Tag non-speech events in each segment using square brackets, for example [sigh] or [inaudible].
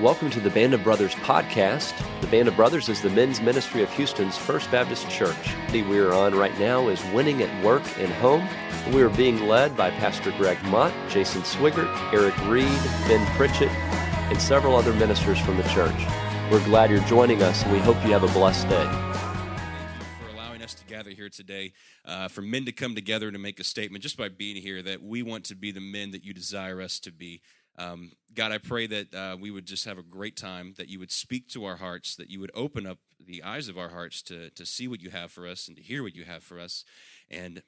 Welcome to the Band of Brothers podcast. The Band of Brothers is the men's ministry of Houston's First Baptist Church. The we are on right now is Winning at Work and Home. We are being led by Pastor Greg Mott, Jason Swigert, Eric Reed, Ben Pritchett, and several other ministers from the church. We're glad you're joining us, and we hope you have a blessed day. For allowing us to gather here today, uh, for men to come together to make a statement just by being here that we want to be the men that you desire us to be. Um, God, I pray that uh, we would just have a great time, that you would speak to our hearts, that you would open up the eyes of our hearts to, to see what you have for us and to hear what you have for us. And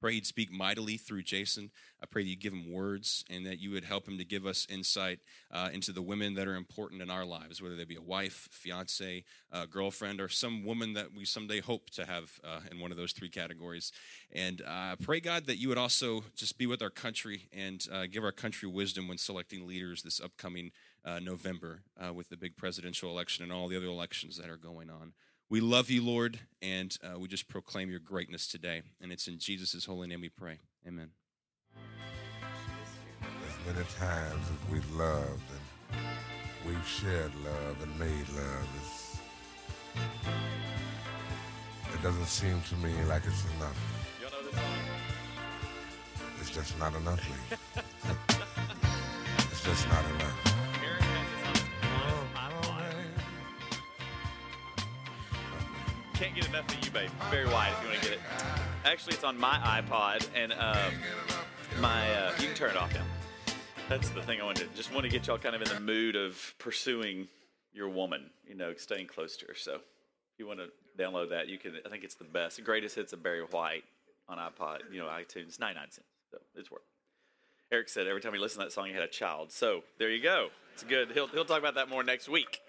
pray you'd speak mightily through Jason. I pray that you give him words and that you would help him to give us insight uh, into the women that are important in our lives, whether they be a wife, fiance, uh, girlfriend, or some woman that we someday hope to have uh, in one of those three categories. And I pray, God, that you would also just be with our country and uh, give our country wisdom when selecting leaders this upcoming uh, November uh, with the big presidential election and all the other elections that are going on. We love you, Lord, and uh, we just proclaim your greatness today. And it's in Jesus' holy name we pray. Amen. As many times as we've loved and we've shared love and made love, it's, it doesn't seem to me like it's enough. It's just not enough, Lee. [laughs] it's just not enough. Can't get enough of you, babe. Barry White if you want to get it. Actually, it's on my iPod, and um, my uh, you can turn it off now. That's the thing I wanted. To, just want to get y'all kind of in the mood of pursuing your woman. You know, staying close to her. So, if you want to download that, you can. I think it's the best, the greatest hits of Barry White on iPod. You know, iTunes, ninety nine cents. So it's worth. Eric said every time he listened to that song, he had a child. So there you go. It's good. He'll he'll talk about that more next week.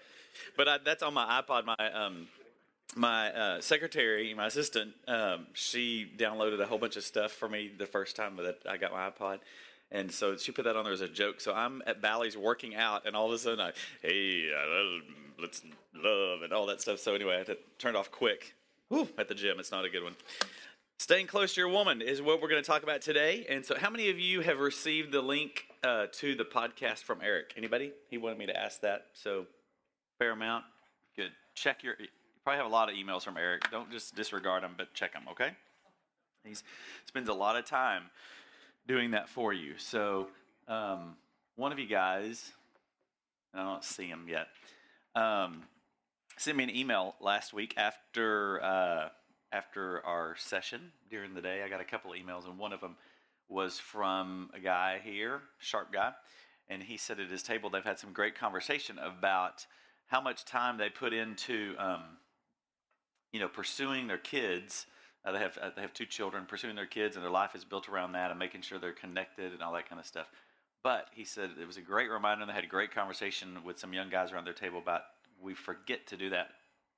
But I, that's on my iPod. My um, my uh, secretary, my assistant, um, she downloaded a whole bunch of stuff for me the first time that I got my iPod. And so she put that on there as a joke. So I'm at Bally's working out, and all of a sudden, I, hey, let's love, and all that stuff. So anyway, I had to turn it off quick Whew, at the gym. It's not a good one. Staying close to your woman is what we're going to talk about today. And so, how many of you have received the link uh, to the podcast from Eric? Anybody? He wanted me to ask that. So, fair amount. Good. Check your You probably have a lot of emails from Eric. Don't just disregard them, but check them, okay? He spends a lot of time doing that for you. So, um, one of you guys, I don't see him yet, um, sent me an email last week after uh, after our session during the day. I got a couple of emails, and one of them was from a guy here, sharp guy, and he said at his table they've had some great conversation about how much time they put into um, you know, pursuing their kids. Uh, they have uh, they have two children, pursuing their kids, and their life is built around that, and making sure they're connected and all that kind of stuff. But he said it was a great reminder, and they had a great conversation with some young guys around their table about we forget to do that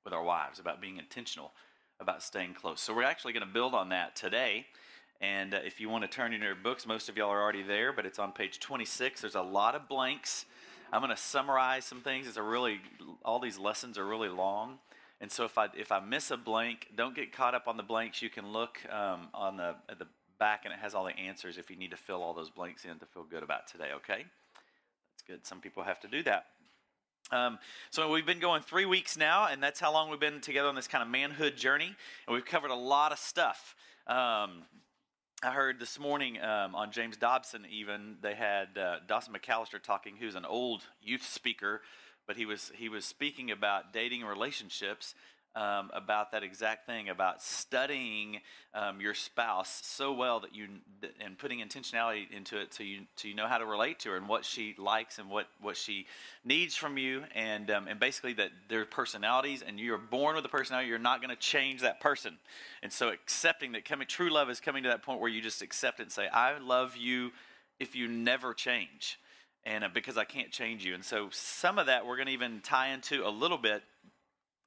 with our wives, about being intentional, about staying close. So we're actually going to build on that today. And uh, if you want to turn in your books, most of y'all are already there, but it's on page 26. There's a lot of blanks. I'm going to summarize some things. It's a really all these lessons are really long. And so if I if I miss a blank, don't get caught up on the blanks. You can look um, on the at the back, and it has all the answers if you need to fill all those blanks in to feel good about today. Okay, that's good. Some people have to do that. Um, so we've been going three weeks now, and that's how long we've been together on this kind of manhood journey, and we've covered a lot of stuff. Um, I heard this morning um, on James Dobson, even they had uh, Dawson McAllister talking, who's an old youth speaker but he was he was speaking about dating relationships um, about that exact thing about studying um, your spouse so well that you and putting intentionality into it so you so you know how to relate to her and what she likes and what what she needs from you. And um, and basically that their personalities and you're born with a personality you're not going to change that person. And so accepting that coming true love is coming to that point where you just accept it and say I love you if you never change and uh, because I can't change you. And so some of that we're going to even tie into a little bit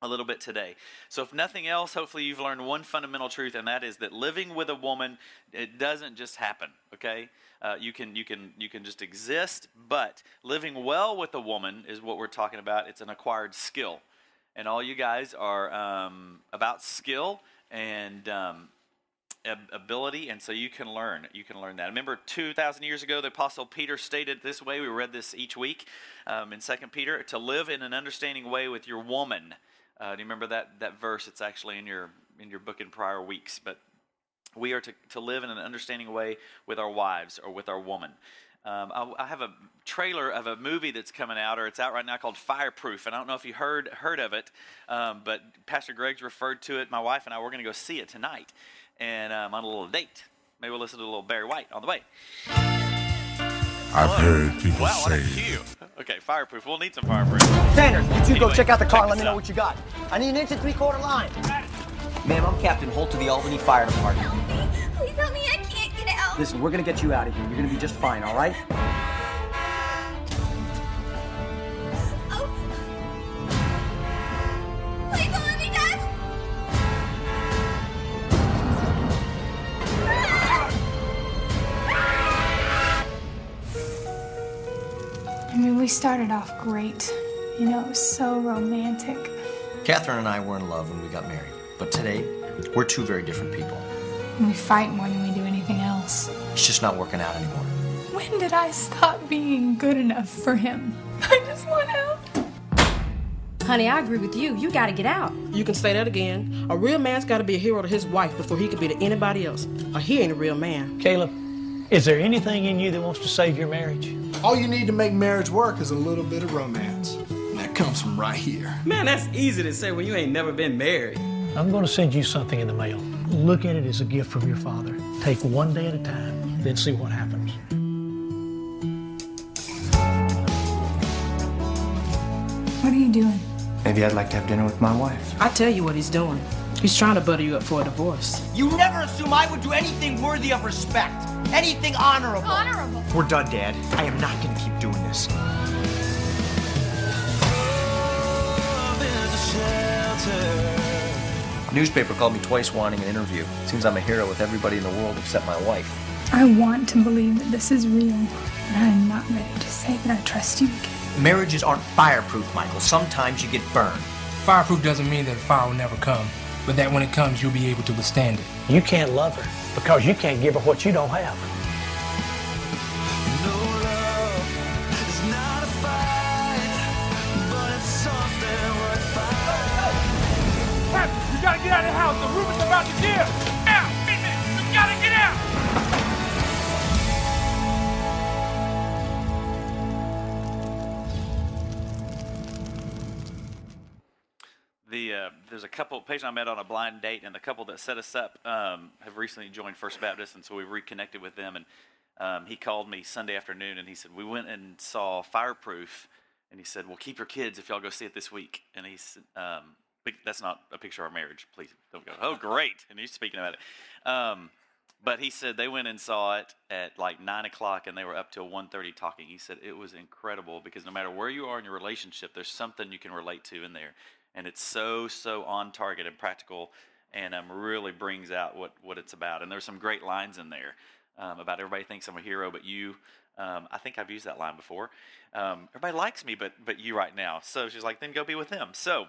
a little bit today. So if nothing else, hopefully you've learned one fundamental truth and that is that living with a woman it doesn't just happen, okay? Uh, you can you can you can just exist, but living well with a woman is what we're talking about. It's an acquired skill. And all you guys are um, about skill and um, ability, and so you can learn. You can learn that. Remember, two thousand years ago, the apostle Peter stated this way. We read this each week um, in Second Peter: to live in an understanding way with your woman. Uh, do you remember that that verse? It's actually in your in your book in prior weeks, but we are to, to live in an understanding way with our wives or with our woman. Um, I, I, have a trailer of a movie that's coming out, or it's out right now called Fireproof. And I don't know if you heard heard of it, um, but Pastor Greg's referred to it. My wife and I we're going to go see it tonight, and I'm on a little date. Maybe we'll listen to a little Barry White on the way. I've heard people wow, say. Okay, fireproof. We'll need some fireproof. Sanders, you two Anyway, go check out the car and let check me know this what you got. I need an inch and three quarter line. Ma'am, I'm Captain Holt of the Albany Fire Department. Please help me, I can't get out. Listen, we're gonna get you out of here. You're gonna be just fine, all right? Started off great. You know, it was so romantic. Catherine and I were in love when we got married, but today we're two very different people. And we fight more than we do anything else. It's just not working out anymore. When did I stop being good enough for him? [laughs] I just want out. Honey, I agree with you. You gotta get out. You can say that again. A real man's got to be a hero to his wife before he can be to anybody else. Or he ain't a real man. Caleb, is there anything in you that wants to save your marriage? All you need to make marriage work is a little bit of romance. And that comes from right here. Man, that's easy to say when you ain't never been married. I'm going to send you something in the mail. Look at it as a gift from your father. Take one day at a time, then see what happens. What are you doing? Maybe I'd like to have dinner with my wife. I tell you what he's doing. He's trying to butter you up for a divorce. You never assume I would do anything worthy of respect, anything honorable. Honorable. We're done, Dad. I am not going to keep doing this. Newspaper called me twice wanting an interview. Seems I'm a hero with everybody in the world except my wife. I want to believe that this is real, but I'm not ready to say that I trust you again. Marriages aren't fireproof, Michael. Sometimes you get burned. Fireproof doesn't mean that the fire will never come, but that when it comes, you'll be able to withstand it. You can't love her because you can't give her what you don't have. You gotta get out of the house. Uh, there's a couple. Paige and I met on a blind date, and the couple that set us up um, have recently joined First Baptist, and so we reconnected with them. And um, he called me Sunday afternoon, and he said we went and saw Fireproof, and he said, "Well, keep your kids if y'all go see it this week." And he said, um, "That's not a picture of our marriage. Please don't go." Oh, great! And he's speaking about it. Um, but he said they went and saw it at like nine o'clock, and they were up till 1.30 talking. He said it was incredible because no matter where you are in your relationship, there's something you can relate to in there, and it's so so on target and practical, and um, really brings out what what it's about. And there's some great lines in there um, about everybody thinks I'm a hero, but you. Um, I think I've used that line before. Um, everybody likes me, but but you right now. So she's like, then go be with him. So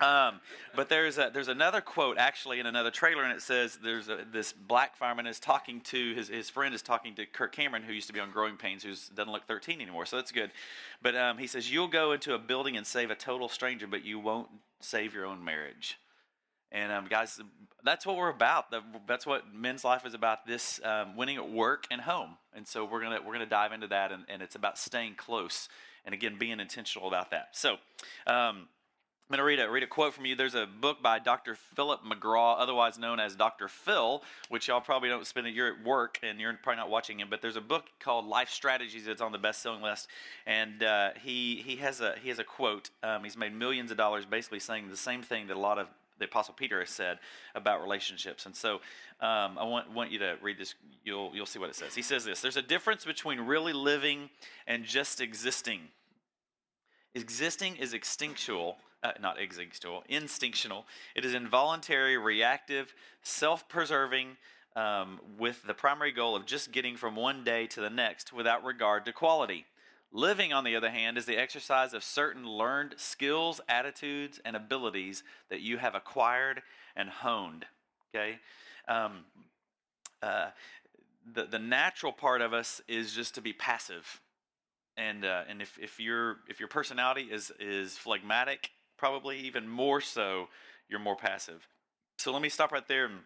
um, but there's a, there's another quote actually in another trailer, and it says there's a, this black fireman is talking to his his friend is talking to Kirk Cameron, who used to be on Growing Pains, who doesn't look 13 anymore, so that's good. But um, he says you'll go into a building and save a total stranger, but you won't save your own marriage. And um, guys, that's what we're about. That's what men's life is about. This um, winning at work and home. And so we're gonna we're gonna dive into that, and, and it's about staying close, and again being intentional about that. So. I'm going to read a, read a quote from you. There's a book by Dr. Philip McGraw, otherwise known as Dr. Phil, which y'all probably don't spend a You're at work and you're probably not watching him, but there's a book called Life Strategies that's on the best-selling list, and uh, he he has a he has a quote. Um, he's made millions of dollars basically saying the same thing that a lot of the Apostle Peter has said about relationships. And so um, I want, want you to read this. You'll, you'll see what it says. He says this There's a difference between really living and just existing. Existing is instinctual, uh, not instinctual, instinctual. It is involuntary, reactive, self preserving, um, with the primary goal of just getting from one day to the next without regard to quality. Living, on the other hand, is the exercise of certain learned skills, attitudes, and abilities that you have acquired and honed. Okay? Um, uh, the the natural part of us is just to be passive, and uh, and if if your if your personality is is phlegmatic, probably even more so, you're more passive. So let me stop right there and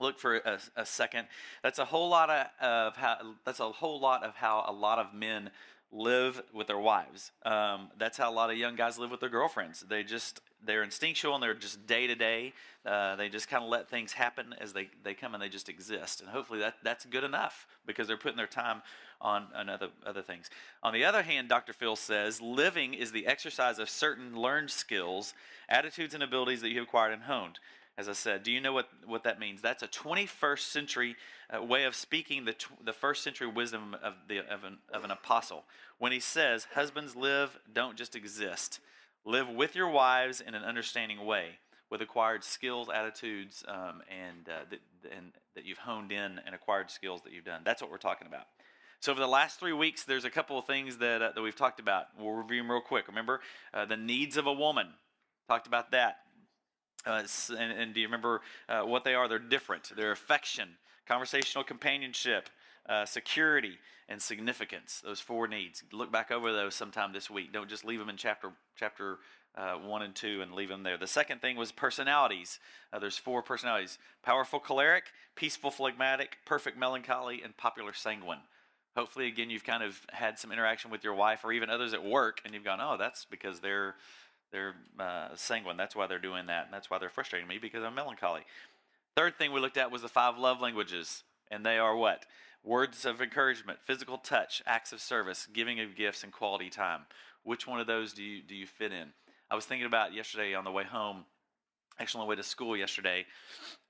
look for a, a second. That's a whole lot of, how that's a whole lot of how a lot of men live with their wives. Um, that's how a lot of young guys live with their girlfriends. They just they're instinctual and they're just day to day. They just kind of let things happen as they, they come and they just exist. And hopefully that that's good enough because they're putting their time on, on other other things. On the other hand, Dr. Phil says living is the exercise of certain learned skills, attitudes, and abilities that you acquired and honed as I said. Do you know what, what that means? That's a 21st century uh, way of speaking the, tw- the first century wisdom of, the, of, an, of an apostle. When he says, Husbands live, don't just exist. Live with your wives in an understanding way, with acquired skills, attitudes, um, and, uh, that, and that you've honed in and acquired skills that you've done. That's what we're talking about. So, for the last three weeks, there's a couple of things that, uh, that we've talked about. We'll review them real quick. Remember, uh, the needs of a woman. Talked about that. Uh, and, and, do you remember uh, what they are? They're different. They're affection, conversational companionship, uh, security, and significance. Those four needs. Look back over those sometime this week. Don't just leave them in chapter chapter uh, one and two and leave them there. The second thing was personalities. Uh, there's four personalities: powerful choleric, peaceful phlegmatic, perfect melancholy, and popular sanguine. Hopefully, again, you've kind of had some interaction with your wife or even others at work, and you've gone, "Oh, that's because they're." They're uh, sanguine. That's why they're doing that. And that's why they're frustrating me because I'm melancholy. Third thing we looked at was the five love languages. And they are what? Words of encouragement, physical touch, acts of service, giving of gifts, and quality time. Which one of those do you, do you fit in? I was thinking about yesterday on the way home, actually on the way to school yesterday,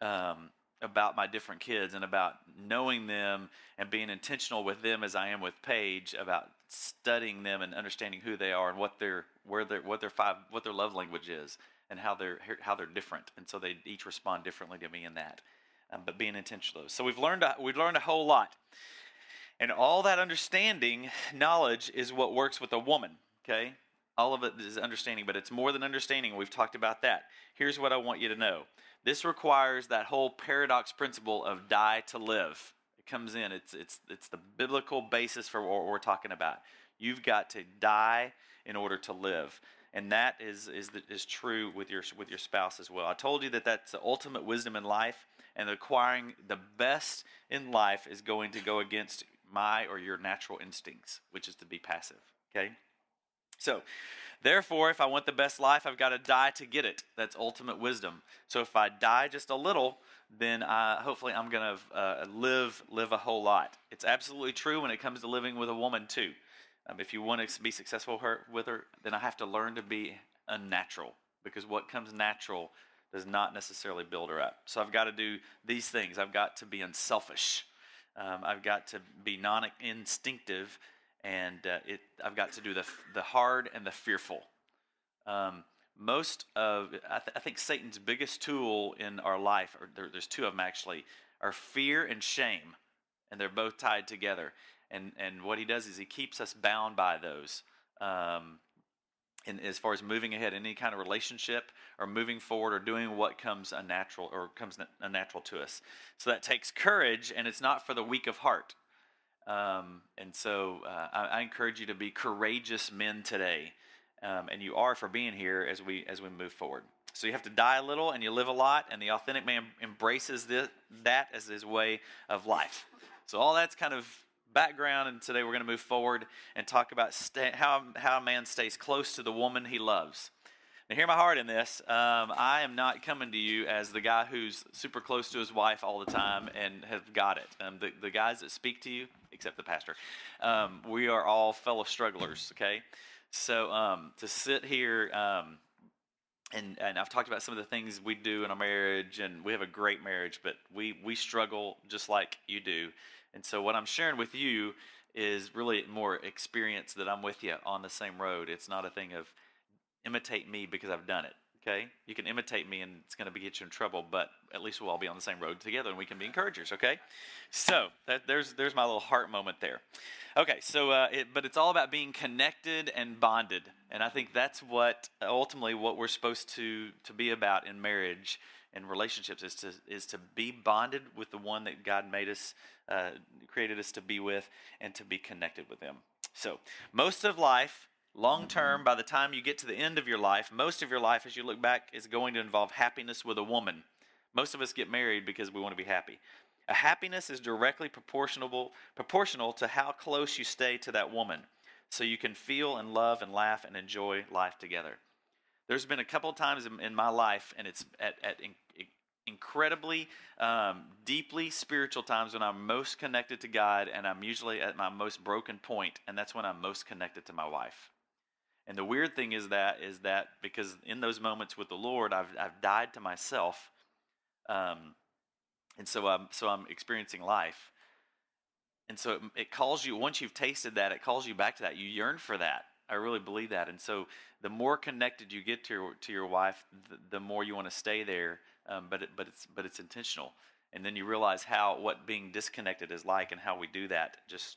um, about my different kids and about knowing them and being intentional with them as I am with Paige about studying them and understanding who they are and what their where their what their five what their love language is and how they're how they're different and so they each respond differently to me in that um, but being intentional. So we've learned a, we've learned a whole lot. And all that understanding knowledge is what works with a woman okay? All of it is understanding but it's more than understanding. We've talked about that. Here's what i want you to know. This requires that whole paradox principle of die to live. It comes in. It's, it's, it's the biblical basis for what we're talking about. You've got to die in order to live. And that is, is, is true with your, with your spouse as well. I told you that that's the ultimate wisdom in life, and acquiring the best in life is going to go against my or your natural instincts, which is to be passive. Okay? So, therefore, if I want the best life, I've got to die to get it. That's ultimate wisdom. So, if I die just a little, then I, hopefully I'm going to uh, live live a whole lot. It's absolutely true when it comes to living with a woman too. Um, if you want to be successful her, with her, then I have to learn to be unnatural because what comes natural does not necessarily build her up. So I've got to do these things. I've got to be unselfish. Um, I've got to be non-instinctive, and uh, it, I've got to do the the hard and the fearful. Um, most of I, th- I, think Satan's biggest tool in our life, or there, there's two of them actually, are fear and shame, and they're both tied together. And and what he does is he keeps us bound by those. Um, and as far as moving ahead, in any kind of relationship or moving forward or doing what comes unnatural or comes unnatural to us. So that takes courage, and it's not for the weak of heart. Um, and so uh, I, I encourage you to be courageous men today um, and you are for being here as we as we move forward. So you have to die a little and you live a lot, and the authentic man embraces this, that as his way of life. So all that's kind of background, and today we're going to move forward and talk about stay, how how a man stays close to the woman he loves. Now, hear my heart in this. Um, I am not coming to you as the guy who's super close to his wife all the time and have got it. Um, the, the guys that speak to you, except the pastor, um, we are all fellow strugglers, okay? So um, to sit here, um, and and I've talked about some of the things we do in our marriage, and we have a great marriage, but we we struggle just like you do. And so what I'm sharing with you is really more experience that I'm with you on the same road. It's not a thing of imitate me because I've done it. Okay, you can imitate me, and it's going to get you in trouble, but at least we'll all be on the same road together, and we can be encouragers. Okay, so that, there's there's my little heart moment there. Okay, so uh, it, but it's all about being connected and bonded, and I think that's what ultimately what we're supposed to to be about in marriage in relationships is to is to be bonded with the one that God made us, uh, created us to be with, and to be connected with them. So most of life, long term, by the time you get to the end of your life, most of your life, as you look back, is going to involve happiness with a woman. Most of us get married because we want to be happy. A happiness is directly proportional proportional to how close you stay to that woman, so you can feel and love and laugh and enjoy life together. There's been a couple times in, my life, and it's at, at incredibly um, deeply spiritual times when I'm most connected to God, and I'm usually at my most broken point, and that's when I'm most connected to my wife. And the weird thing is that is that because in those moments with the Lord, I've I've died to myself, um, and so I'm so I'm experiencing life. And so it, it calls you once you've tasted that, it calls you back to that. You yearn for that. I really believe that. And so the more connected you get to your, to your wife, the, the more you want to stay there. Um, but it, but it's but it's intentional. And then you realize how what being disconnected is like, and how we do that just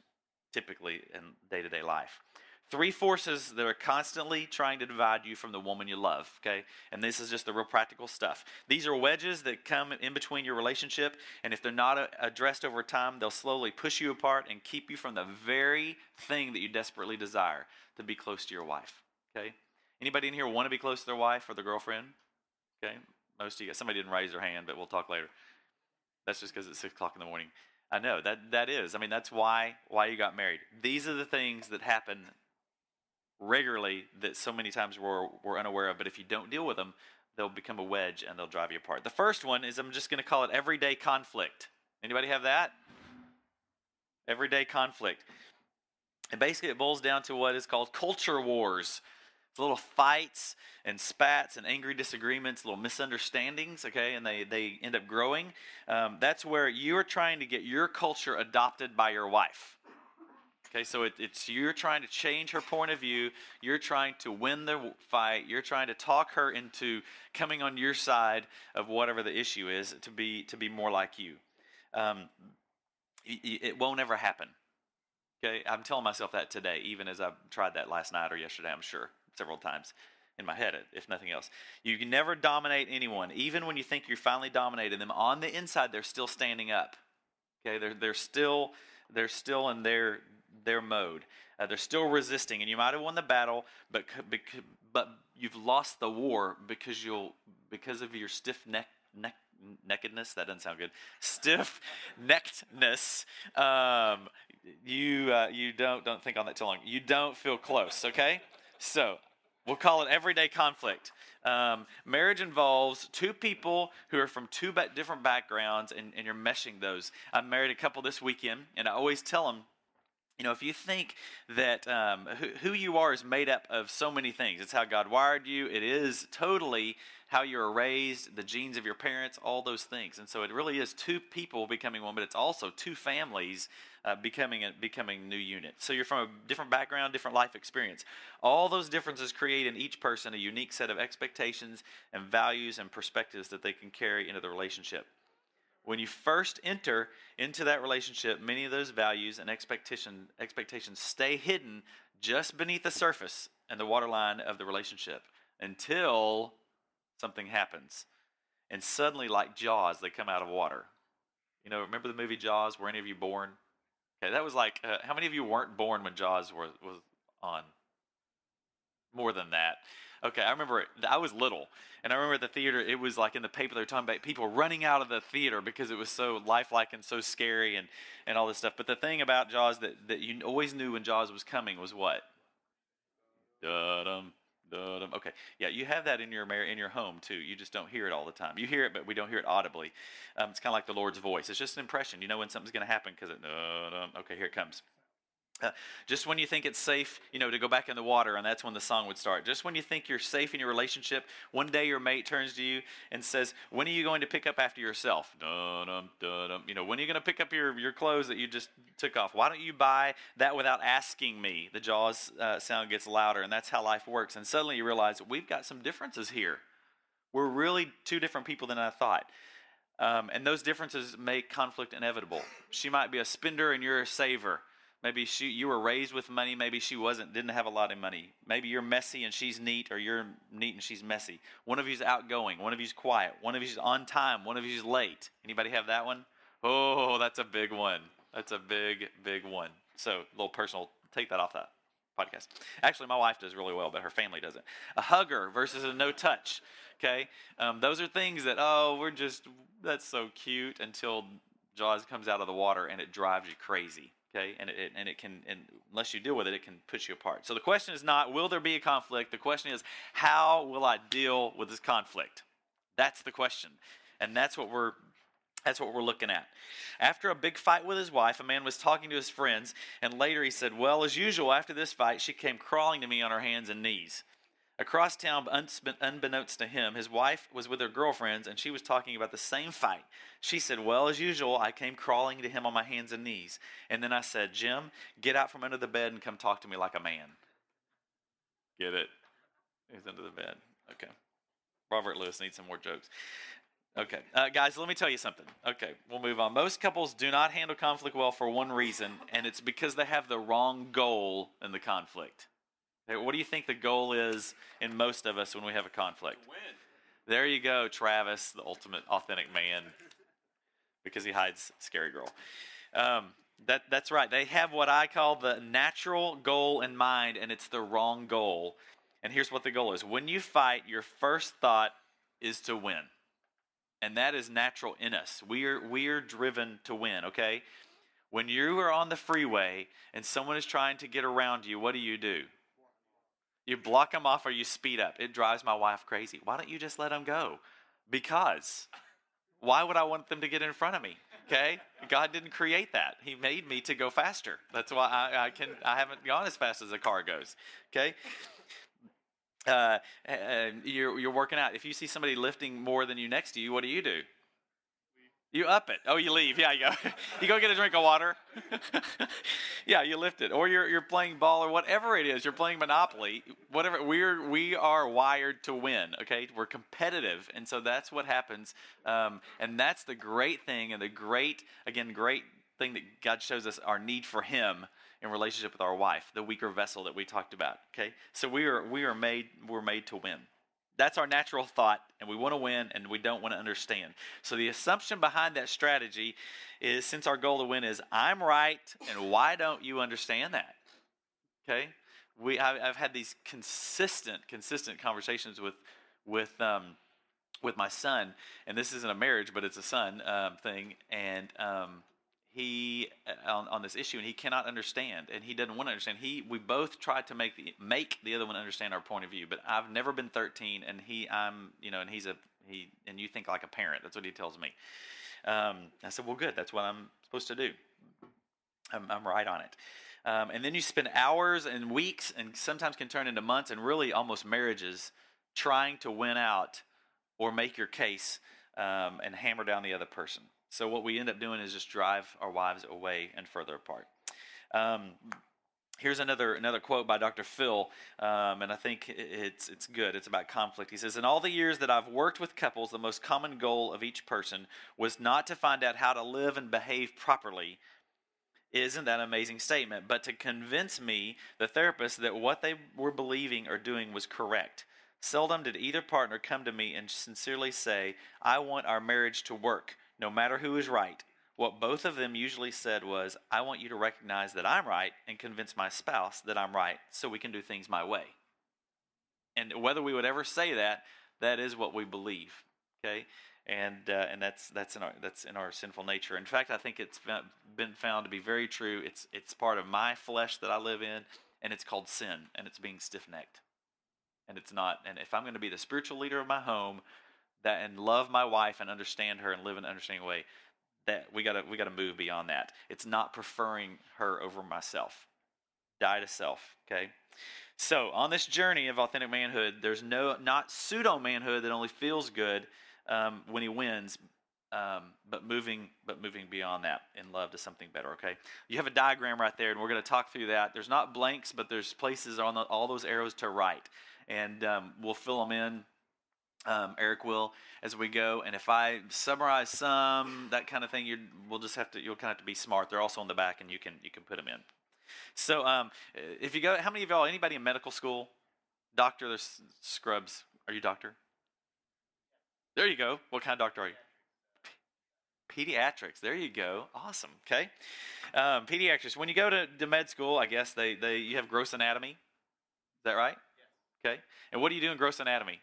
typically in day to day life. Three forces that are constantly trying to divide you from the woman you love, okay? And this is just the real practical stuff. These are wedges that come in between your relationship, and if they're not uh, addressed over time, they'll slowly push you apart and keep you from the very thing that you desperately desire to be close to your wife, okay? Anybody in here want to be close to their wife or their girlfriend? Okay, most of you. Somebody didn't raise their hand, but we'll talk later. That's just because it's six o'clock in the morning. I know that that is. I mean, that's why why you got married. These are the things that happen regularly that so many times we're, we're unaware of. But if you don't deal with them, they'll become a wedge and they'll drive you apart. The first one is I'm just going to call it everyday conflict. Anybody have that? Everyday conflict. And basically, it boils down to what is called culture wars. Little fights and spats and angry disagreements, little misunderstandings, okay, and they, they end up growing. Um, that's where you're trying to get your culture adopted by your wife. Okay, so it, it's you're trying to change her point of view. You're trying to win the fight. You're trying to talk her into coming on your side of whatever the issue is to be to be more like you. Um, it, it won't ever happen. Okay, I'm telling myself that today, even as I've tried that last night or yesterday. I'm sure several times in my head, if nothing else. You can never dominate anyone, even when you think you're finally dominated them. On the inside, they're still standing up. Okay, they're they're still they're still in their their mode. Uh, they're still resisting, and you might have won the battle, but but you've lost the war because you'll because of your stiff neck neck neckedness. That doesn't sound good. Stiff neckedness. Um, you uh, you don't don't think on that too long. You don't feel close. Okay, so we'll call it everyday conflict. Um, marriage involves two people who are from two different backgrounds, and, and you're meshing those. I married a couple this weekend, and I always tell them you know, if you think that um, who, who, you are is made up of so many things, it's how God wired you, it is totally how you were raised, the genes of your parents, all those things. And so it really is two people becoming one, but it's also two families uh, becoming a becoming new unit. So you're from a different background, different life experience. All those differences create in each person a unique set of expectations and values and perspectives that they can carry into the relationship. When you first enter into that relationship, many of those values and expectation, expectations stay hidden just beneath the surface and the waterline of the relationship until something happens. And suddenly, like Jaws, they come out of water. You know, remember the movie Jaws? Were any of you born? Okay, that was like, uh, how many of you weren't born when Jaws was, was on? More than that. Okay, I remember it, I was little, and I remember at the theater, it was like in the paper they were talking about people running out of the theater because it was so lifelike and so scary and, and all this stuff. But the thing about Jaws that, that you always knew when Jaws was coming was what? Da-dum. Okay, yeah, you have that in your in your home too. You just don't hear it all the time. You hear it, but we don't hear it audibly. Um, it's kind of like the Lord's voice. It's just an impression. You know when something's going to happen because it. Okay, here it comes. Uh, just when you think it's safe, you know, to go back in the water, and that's when the song would start. Just when you think you're safe in your relationship, one day your mate turns to you and says, "When are you going to pick up after yourself?" Dun-dum, dun-dum. You know, when are you going to pick up your, your clothes that you just took off? Why don't you buy that without asking me? The jaws uh, sound gets louder, and that's how life works. And suddenly you realize we've got some differences here. We're really two different people than I thought. Um, and those differences make conflict inevitable. She might be a spender and you're a saver Maybe she you were raised with money. Maybe she wasn't, didn't have a lot of money. Maybe you're messy and she's neat, or you're neat and she's messy. One of you's outgoing. One of you's quiet. One of you's on time. One of you's late. Anybody have that one? Oh, that's a big one. That's a big, big one. So a little personal. Take that off that podcast. Actually, my wife does really well, but her family doesn't. A hugger versus a no touch. Okay, um, those are things that oh, we're just that's so cute until Jaws comes out of the water and it drives you crazy. Okay, and it, and it can, and unless you deal with it, it can put you apart. So the question is not will there be a conflict. The question is how will I deal with this conflict. That's the question, and that's what we're that's what we're looking at. After a big fight with his wife, a man was talking to his friends, and later he said, Well, as usual, after this fight, she came crawling to me on her hands and knees. Across town, unbeknownst to him, his wife was with her girlfriends, and she was talking about the same fight. She said, Well, as usual, I came crawling to him on my hands and knees. And then I said, Jim, get out from under the bed and come talk to me like a man. Get it? He's under the bed. Okay. Robert Lewis needs some more jokes. Okay, uh, guys, let me tell you something. Okay, we'll move on. Most couples do not handle conflict well for one reason, and it's because they have the wrong goal in the conflict. What do you think the goal is in most of us when we have a conflict? There you go, Travis, the ultimate authentic man, because he hides scary girl. Um, that, that's right. They have what I call the natural goal in mind, and it's the wrong goal. And here's what the goal is when you fight, your first thought is to win and that is natural in us. We are we are driven to win, okay? When you are on the freeway and someone is trying to get around you, what do you do? You block them off or you speed up. It drives my wife crazy. Why don't you just let them go? Because why would I want them to get in front of me? Okay, God didn't create that. He made me to go faster. That's why I, I can. I haven't gone as fast as a car goes. Okay, uh, you're, you're working out. If you see somebody lifting more than you next to you, what do you do? You up it. Oh, you leave. Yeah, you go. [laughs] you go get a drink of water. [laughs] yeah, you lift it. Or you're, you're playing ball or whatever it is. You're playing Monopoly. Whatever. We're, we are wired to win, okay? We're competitive. And so that's what happens. Um, and that's the great thing and the great, again, great thing that God shows us our need for Him in relationship with our wife, the weaker vessel that we talked about. Okay, so we are we are made we're made to win. That's our natural thought, and we want to win, and we don't want to understand. So the assumption behind that strategy is, since our goal to win is I'm right, and why don't you understand that? Okay, we I've, had these consistent consistent conversations with with um, with my son, and this isn't a marriage, but it's a son um, thing, and um, he uh, on, on this issue and he cannot understand and he doesn't want to understand. He we both tried to make the make the other one understand our point of view but i've never been 13 and he i'm you know and he's a he and you think like a parent. That's what he tells me. Um, i said well good. That's what i'm supposed to do. I'm, I'm right on it. Um, and then you spend hours and weeks and sometimes can turn into months and really almost marriages trying to win out or make your case um, and hammer down the other person so what we end up doing is just drive our wives away and further apart. Um, here's another another quote by Dr. Phil, um, and I think it's it's good. It's about conflict. He says, "In all the years that I've worked with couples, the most common goal of each person was not to find out how to live and behave properly." Isn't that an amazing statement? But to convince me, the therapist, that what they were believing or doing was correct. Seldom did either partner come to me and sincerely say, I want our marriage to work no matter who is right. What both of them usually said was, I want you to recognize that I'm right and convince my spouse that I'm right so we can do things my way. And whether we would ever say that, that is what we believe. Okay? And, uh, and that's, that's, in our, that's in our sinful nature. In fact, I think it's been found to be very true. It's, it's part of my flesh that I live in, and it's called sin, and it's being stiff necked. And it's not. And if I'm going to be the spiritual leader of my home, that and love my wife and understand her and live in an understanding way that we gotta we gotta move beyond that. It's not preferring her over myself. Die to self okay? So on this journey of authentic manhood there's no not pseudo manhood that only feels good um, when he wins um, but moving but moving beyond that in love to something better okay? You have a diagram right there and we're going to talk through that. There's not blanks but there's places on the, all those arrows to right and um, we'll fill them in um, Eric will as we go. And if I summarize some that kind of thing, you we'll just have to you'll kind of have to be smart. They're also on the back, and you can you can put them in. So, um, if you go, how many of y'all, anybody in medical school, doctor, there's scrubs. Are you doctor? There you go. What kind of doctor are you? Pediatrics. There you go. Awesome. Okay. Um, pediatrics. When you go to, to med school, I guess they, they you have gross anatomy. Is that right? Yes. Okay. And what do you do in gross anatomy?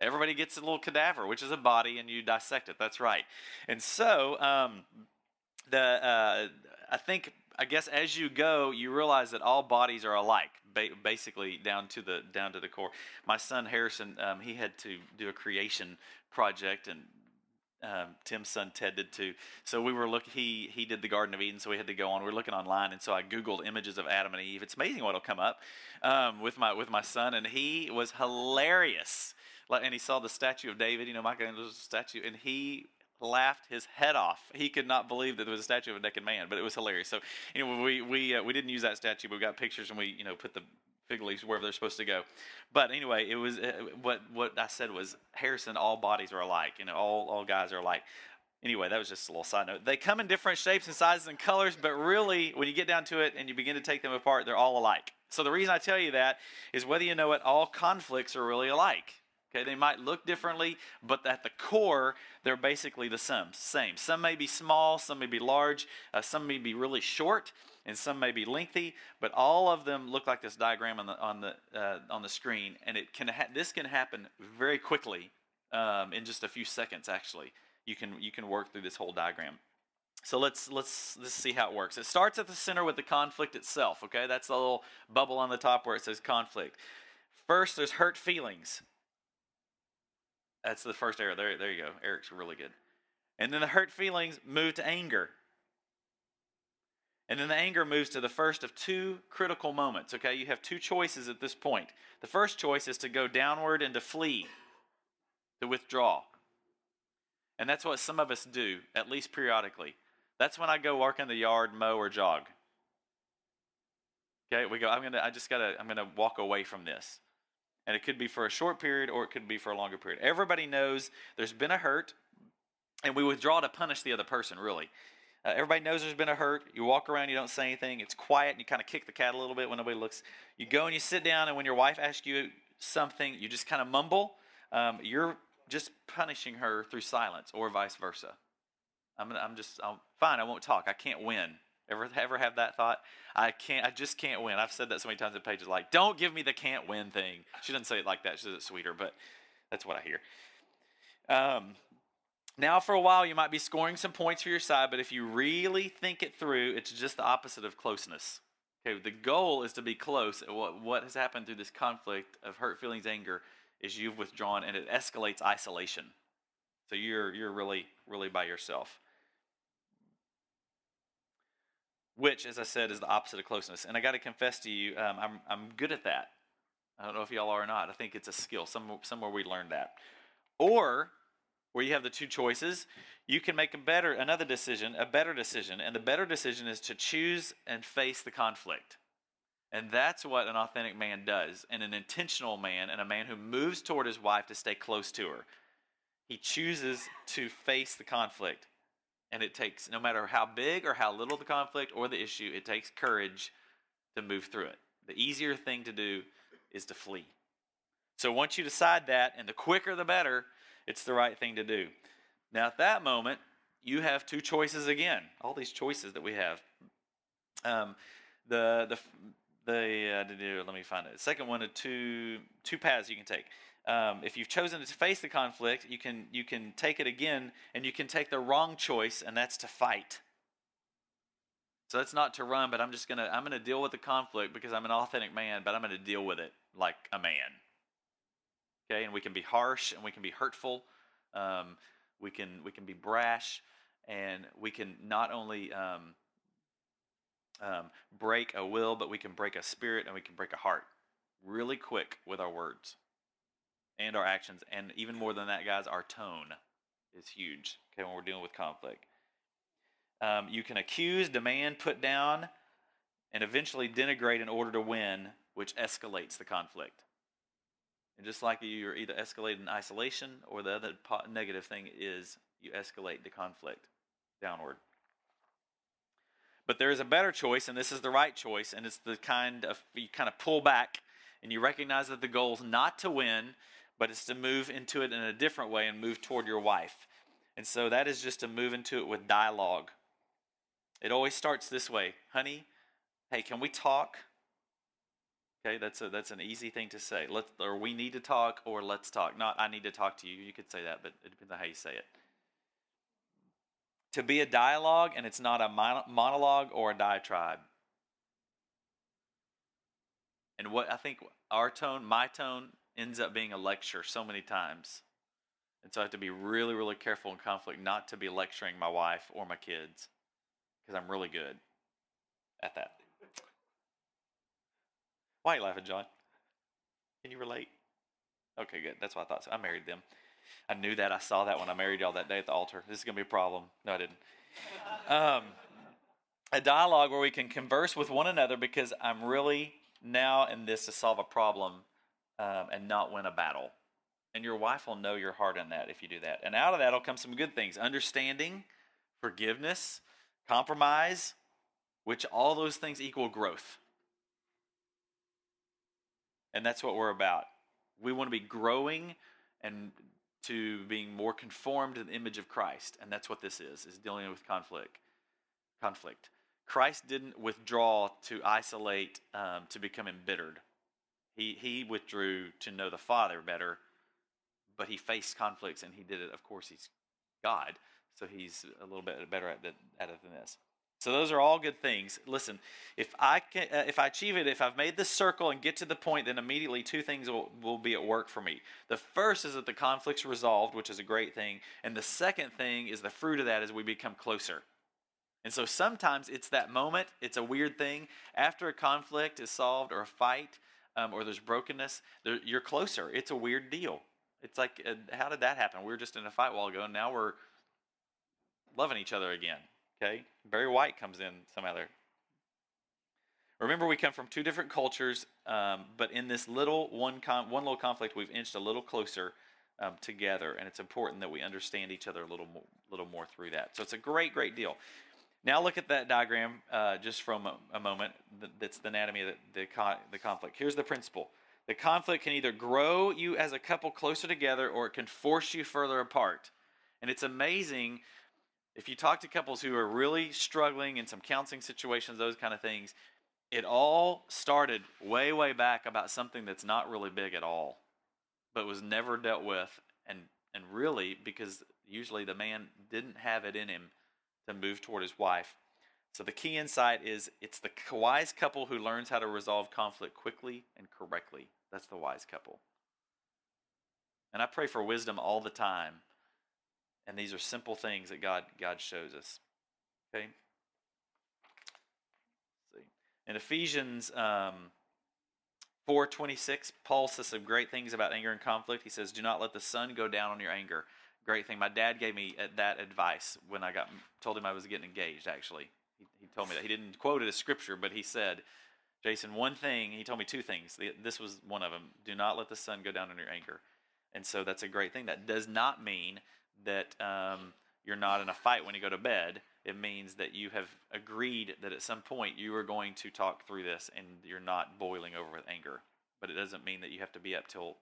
Everybody gets a little cadaver, which is a body, and you dissect it. That's right. And so, um, the uh, I think I guess as you go, you realize that all bodies are alike, ba- basically down to the down to the core. My son Harrison, um, he had to do a creation project, and um, Tim's son Ted did too. So we were look. He he did the Garden of Eden, so we had to go on. We are looking online, and so I googled images of Adam and Eve. It's amazing what'll come up um, with my with my son, and he was hilarious and he saw the statue of David, you know, Michelangelo's statue, and he laughed his head off. He could not believe that there was a statue of a naked man, but it was hilarious. So, anyway, we we uh, we didn't use that statue, but we got pictures and we you know put the fig leaves wherever they're supposed to go. But anyway, it was uh, what what I said was Harrison. All bodies are alike. You know, all all guys are alike. Anyway, that was just a little side note. They come in different shapes and sizes and colors, but really, when you get down to it and you begin to take them apart, they're all alike. So the reason I tell you that is whether you know it, all conflicts are really alike. Okay, they might look differently, but at the core, they're basically the same. Same. Some may be small, some may be large, uh, some may be really short, and some may be lengthy. But all of them look like this diagram on the on the uh, on the screen, and it can ha- this can happen very quickly um, in just a few seconds. Actually, you can you can work through this whole diagram. So let's let's let's see how it works. It starts at the center with the conflict itself. Okay, that's the little bubble on the top where it says conflict. First, there's hurt feelings. That's the first error. There, there you go. Eric's really good. And then the hurt feelings move to anger. And then the anger moves to the first of two critical moments. Okay, you have two choices at this point. The first choice is to go downward and to flee, to withdraw. And that's what some of us do, at least periodically. That's when I go work in the yard, mow, or jog. Okay, we go, I'm gonna I just gotta I'm gonna walk away from this. And it could be for a short period or it could be for a longer period. Everybody knows there's been a hurt, and we withdraw to punish the other person, really. Uh, everybody knows there's been a hurt. You walk around, you don't say anything. It's quiet, and you kind of kick the cat a little bit when nobody looks. You go and you sit down, and when your wife asks you something, you just kind of mumble. Um, you're just punishing her through silence, or vice versa. I'm, I'm just I'm, fine. I won't talk. I can't win. Ever ever have that thought? I can't. I just can't win. I've said that so many times in pages. Like, don't give me the can't win thing. She doesn't say it like that. She says it sweeter, but that's what I hear. Um, now, for a while, you might be scoring some points for your side, but if you really think it through, it's just the opposite of closeness. Okay, the goal is to be close. What what has happened through this conflict of hurt feelings, anger, is you've withdrawn, and it escalates isolation. So you're you're really really by yourself which, as I said, is the opposite of closeness. And I got to confess to you, um, I'm, I'm good at that. I don't know if y'all are or not. I think it's a skill. Some, somewhere we learned that. Or where you have the two choices, you can make a better, another decision, a better decision. And the better decision is to choose and face the conflict. And that's what an authentic man does, and an intentional man, and a man who moves toward his wife to stay close to her. He chooses to face the conflict. And it takes, no matter how big or how little the conflict or the issue, it takes courage to move through it. The easier thing to do is to flee. So once you decide that, and the quicker the better, it's the right thing to do. Now, at that moment, you have two choices again. All these choices that we have. Um, the the the uh, let me find it. The second one, of two two paths you can take um, if you've chosen to face the conflict, you can you can take it again, and you can take the wrong choice, and that's to fight. So that's not to run, but I'm just gonna I'm gonna deal with the conflict because I'm an authentic man, but I'm gonna deal with it like a man. Okay, and we can be harsh and we can be hurtful. Um, we can we can be brash, and we can not only um, um, break a will, but we can break a spirit and we can break a heart really quick with our words and our actions, and even more than that, guys, our tone is huge. Okay, when we're dealing with conflict, um, you can accuse, demand, put down, and eventually denigrate in order to win, which escalates the conflict. And just like you're either escalating in isolation, or the other negative thing is you escalate the conflict downward. But there is a better choice, and this is the right choice, and it's the kind of you kind of pull back and you recognize that the goal is not to win, but it's to move into it in a different way and move toward your wife. And so that is just to move into it with dialogue. It always starts this way honey, hey, can we talk? Okay, that's a, that's an easy thing to say. Let or we need to talk, or let's talk. Not I need to talk to you. You could say that, but it depends on how you say it. To be a dialogue, and it's not a monologue or a diatribe. And what I think our tone, my tone, ends up being a lecture so many times. And so I have to be really, really careful in conflict not to be lecturing my wife or my kids because I'm really good at that. Why are you laughing, John? Can you relate? Okay, good. That's what I thought. So I married them. I knew that. I saw that when I married y'all that day at the altar. This is going to be a problem. No, I didn't. Um, a dialogue where we can converse with one another because I'm really now in this to solve a problem um, and not win a battle. And your wife will know your heart in that if you do that. And out of that will come some good things understanding, forgiveness, compromise, which all those things equal growth. And that's what we're about. We want to be growing and to being more conformed to the image of Christ. And that's what this is, is dealing with conflict. Conflict. Christ didn't withdraw to isolate, um, to become embittered. He, he withdrew to know the Father better, but he faced conflicts and he did it. Of course, he's God, so he's a little bit better at, it, at it than this. So those are all good things. Listen, if I can, uh, if I achieve it, if I've made the circle and get to the point, then immediately two things will, will be at work for me. The first is that the conflict's resolved, which is a great thing, and the second thing is the fruit of that is we become closer. And so sometimes it's that moment, it's a weird thing. After a conflict is solved or a fight um, or there's brokenness, there, you're closer. It's a weird deal. It's like, uh, how did that happen? We were just in a fight while ago, and now we're loving each other again. Okay? Barry White comes in somehow there. Remember, we come from two different cultures, um, but in this little one, con- one little conflict, we've inched a little closer um, together, and it's important that we understand each other a little more, little more through that. So it's a great, great deal. Now look at that diagram uh, just from a, a, moment. That's the anatomy of the, the, con- the conflict. Here's the principle. The conflict can either grow you as a couple closer together or it can force you further apart. And it's amazing if you talk to couples who are really struggling in some counseling situations, those kind of things, it all started way, way back about something that's not really big at all, but was never dealt with. And, and really, because usually the man didn't have it in him to move toward his wife. So the key insight is it's the wise couple who learns how to resolve conflict quickly and correctly. That's the wise couple. And I pray for wisdom all the time. And these are simple things that God God shows us. Okay. Let's see. In Ephesians um, 4:26, Paul says some great things about anger and conflict. He says, "Do not let the sun go down on your anger." Great thing. My dad gave me uh, that advice when I got told him I was getting engaged. Actually, he, he told me that he didn't quote it as scripture, but he said, "Jason, one thing." He told me two things. This was one of them. Do not let the sun go down on your anger, and so that's a great thing. That does not mean that um, you're not in a fight when you go to bed. It means that you have agreed that at some point you are going to talk through this, and you're not boiling over with anger. But it doesn't mean that you have to be up till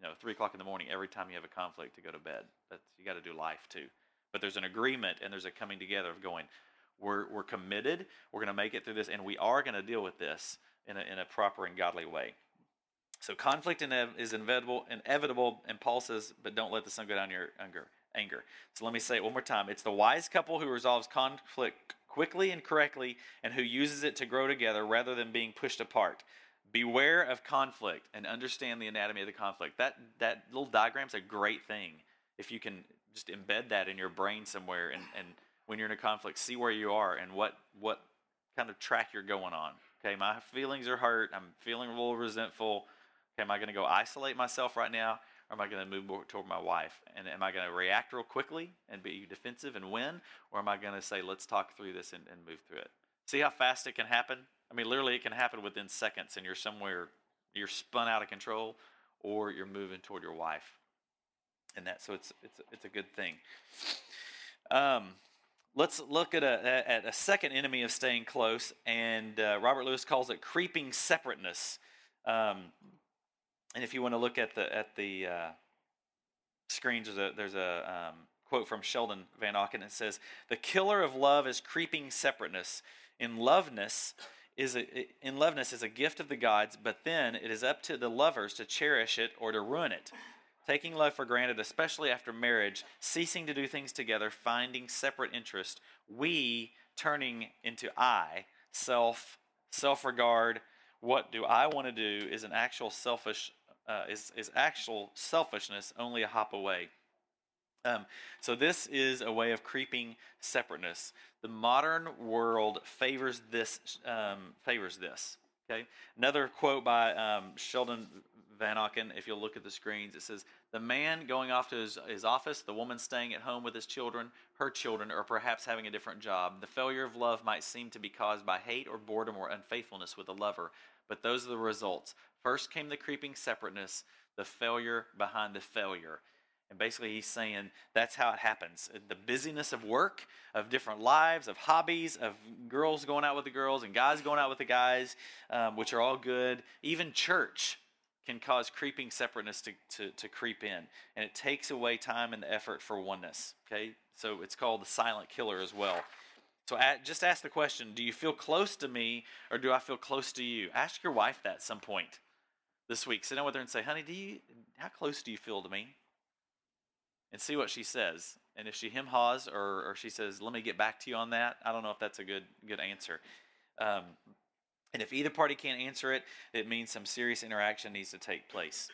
you know, three o'clock in the morning every time you have a conflict to go to bed. That's you got to do life too. But there's an agreement and there's a coming together of going, we're we're committed. We're going to make it through this, and we are going to deal with this in a in a proper and godly way. So conflict is inevitable, inevitable, and Paul says, but don't let the sun go down your anger. Anger. So let me say it one more time. It's the wise couple who resolves conflict quickly and correctly, and who uses it to grow together rather than being pushed apart beware of conflict and understand the anatomy of the conflict. That that little diagram's a great thing if you can just embed that in your brain somewhere and, and when you're in a conflict, see where you are and what what kind of track you're going on. Okay, my feelings are hurt. I'm feeling a little resentful. Okay, am I going to go isolate myself right now, or am I going to move more toward my wife? And am I going to react real quickly and be defensive and win, or am I going to say, let's talk through this and, and move through it? See how fast it can happen I mean, literally, it can happen within seconds, and you're somewhere, you're spun out of control, or you're moving toward your wife, and that. So it's it's it's a good thing. Um, let's look at a, at a second enemy of staying close, and uh, Robert Lewis calls it creeping separateness. Um, and if you want to look at the at the uh, screens, there's a, there's a um, quote from Sheldon Vanauken. It says, "The killer of love is creeping separateness. In loveness." Is a, in loveness is a gift of the gods, but then it is up to the lovers to cherish it or to ruin it taking love for granted, especially after marriage, ceasing to do things together, finding separate interest, we turning into I, self, self regard. What do I want to do is an actual selfish, uh, is, is actual selfishness only a hop away. Um, so this is a way of creeping separateness. The modern world favors this. Um, favors this. Okay. Another quote by um, Sheldon Vanauken, if you'll look at the screens, it says, The man going off to his, his office, the woman staying at home with his children, her children, or perhaps having a different job. The failure of love might seem to be caused by hate or boredom or unfaithfulness with a lover, but those are the results. First came the creeping separateness, the failure behind the failure. And basically, he's saying that's how it happens. The busyness of work, of different lives, of hobbies, of girls going out with the girls and guys going out with the guys, um, which are all good. Even church can cause creeping separateness to, to, to creep in. And it takes away time and the effort for oneness. Okay? So it's called the silent killer as well. So just ask the question Do you feel close to me or do I feel close to you? Ask your wife that at some point this week. Sit down with her and say, Honey, do you, how close do you feel to me? And see what she says. And if she hem haws or, or she says, Let me get back to you on that, I don't know if that's a good, good answer. Um, and if either party can't answer it, it means some serious interaction needs to take place.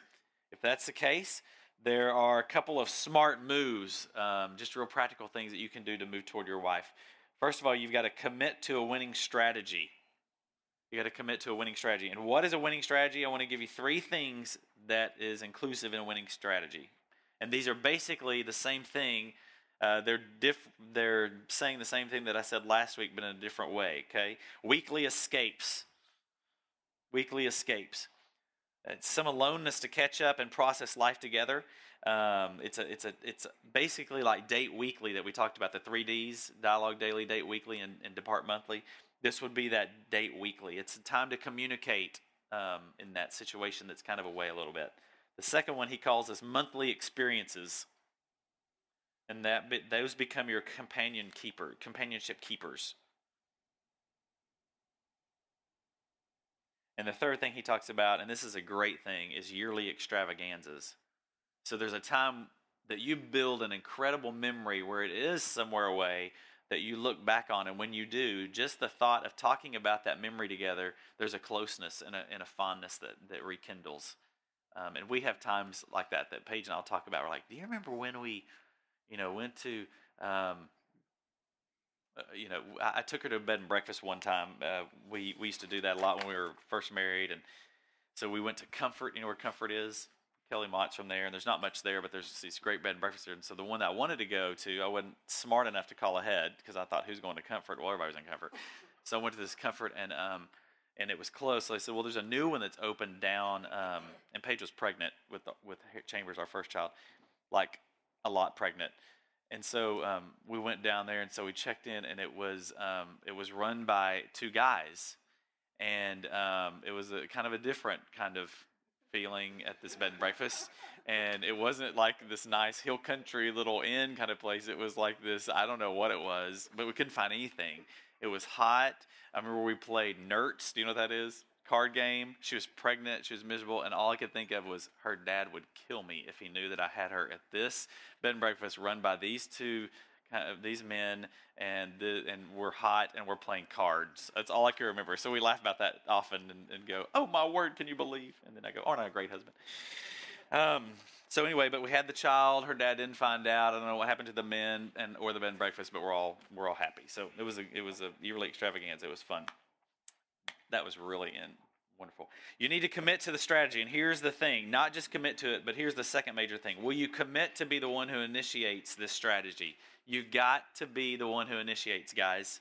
If that's the case, there are a couple of smart moves, um, just real practical things that you can do to move toward your wife. First of all, you've got to commit to a winning strategy. You got to commit to a winning strategy. And what is a winning strategy? I want to give you three things that is inclusive in a winning strategy. And these are basically the same thing. Uh, they're diff- They're saying the same thing that I said last week, but in a different way. Okay, weekly escapes weekly escapes. It's some aloneness to catch up and process life together. Um, it's a, it's a, it's basically like date weekly that we talked about the three Ds: dialogue daily, date weekly, and, and depart monthly. This would be that date weekly. It's a time to communicate um, in that situation that's kind of away a little bit. The second one he calls us monthly experiences, and that those become your companion keeper, companionship keepers. And the third thing he talks about, and this is a great thing, is yearly extravaganzas. So there's a time that you build an incredible memory where it is somewhere away that you look back on. And when you do, just the thought of talking about that memory together, there's a closeness and a, and a fondness that, that rekindles. Um, and we have times like that that Paige and I'll talk about. We're like, do you remember when we, you know, went to um, uh, you know, I, I, took her to a bed and breakfast one time. Uh, we we used to do that a lot when we were first married, and so we went to Comfort. You know where Comfort is? Kelly Mott's from there, and there's not much there, but there's these great bed and breakfasts there. And so the one that I wanted to go to, I wasn't smart enough to call ahead because I thought who's going to Comfort? Well, everybody's in Comfort, so I went to this Comfort, and um, and it was close. So I said, well, there's a new one that's opened down, um, and Paige was pregnant with the, with Chambers, our first child, like a lot pregnant and so um, we went down there, and so we checked in, and it was um, it was run by two guys, and um, it was a kind of a different kind of feeling at this bed and breakfast, and it wasn't like this nice hill country little inn kind of place. It was like this I don't know what it was, but we couldn't find anything. It was hot. I remember we played Nerds. Do you know what that is? card game. She was pregnant. She was miserable, and all I could think of was her dad would kill me if he knew that I had her at this bed and breakfast run by these two kind of these men, and the, and we're hot and we're playing cards. That's all I can remember. So we laugh about that often and, and go, "Oh my word, can you believe?" And then I go, "Aren't I a great husband?" Um, so anyway, but we had the child. Her dad didn't find out. I don't know what happened to the men and or the bed and breakfast, but we're all we're all happy. So it was a it was a yearly extravaganza. It was fun that was really in, wonderful. You need to commit to the strategy. And here's the thing not just commit to it, but here's the second major thing. Will you commit to be the one who initiates this strategy? You've got to be the one who initiates, guys.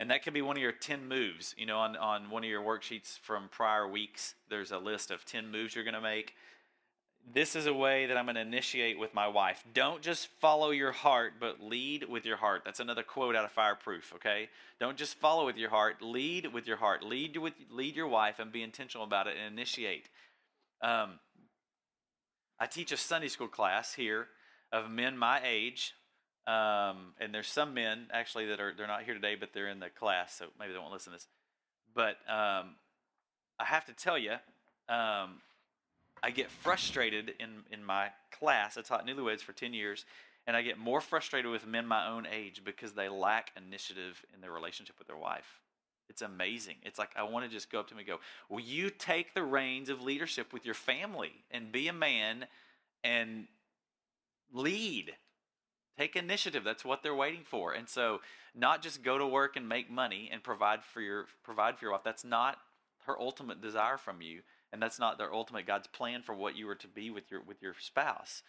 And that could be one of your 10 moves. You know, on, on one of your worksheets from prior weeks, there's a list of 10 moves you're going to make. This is a way that I'm going to initiate with my wife. Don't just follow your heart, but lead with your heart. That's another quote out of Fireproof, okay? Don't just follow with your heart, lead with your heart. Lead with lead your wife and be intentional about it and initiate. Um, I teach a Sunday school class here of men my age. Um, and there's some men actually that are they're not here today, but they're in the class, so maybe they won't listen to this. But um, I have to tell you, I get frustrated in, in my class. I taught newlyweds for 10 years, and I get more frustrated with men my own age because they lack initiative in their relationship with their wife. It's amazing. It's like I want to just go up to them and go, Will you take the reins of leadership with your family and be a man and lead? Take initiative. That's what they're waiting for. And so, not just go to work and make money and provide for your provide for your wife. That's not her ultimate desire from you and that's not their ultimate God's plan for what you were to be with your with your spouse.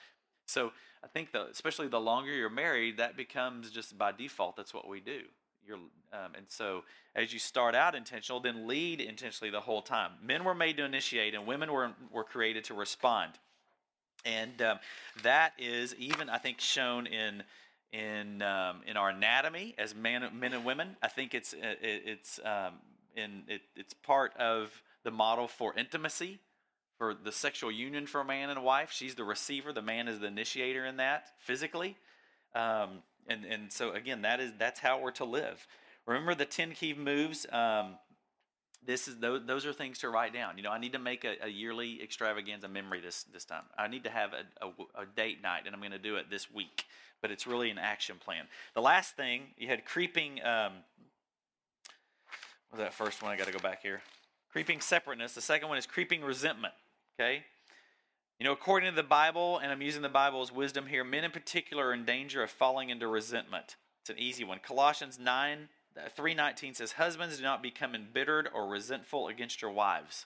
So I think the especially the longer you're married, that becomes just by default. That's what we do. You're, um, and so as you start out intentional, then lead intentionally the whole time. Men were made to initiate, and women were were created to respond. And um, that is even I think shown in in um, in our anatomy as men men and women. I think it's it, it's um, in it, it's part of the model for intimacy, for the sexual union for a man and a wife. She's the receiver. The man is the initiator in that physically. Um, and and so again, that is that's how we're to live. Remember the ten key moves. Um, this is those, those are things to write down. You know, I need to make a, a yearly extravaganza memory this this time. I need to have a, a, a date night, and I'm going to do it this week. But it's really an action plan. The last thing you had creeping. Um, what was that first one? I got to go back here. Creeping separateness. The second one is creeping resentment. Okay? You know, according to the Bible, and I'm using the Bible as wisdom here, men in particular are in danger of falling into resentment. It's an easy one. Colossians 9, uh, 3.19 says, Husbands, do not become embittered or resentful against your wives.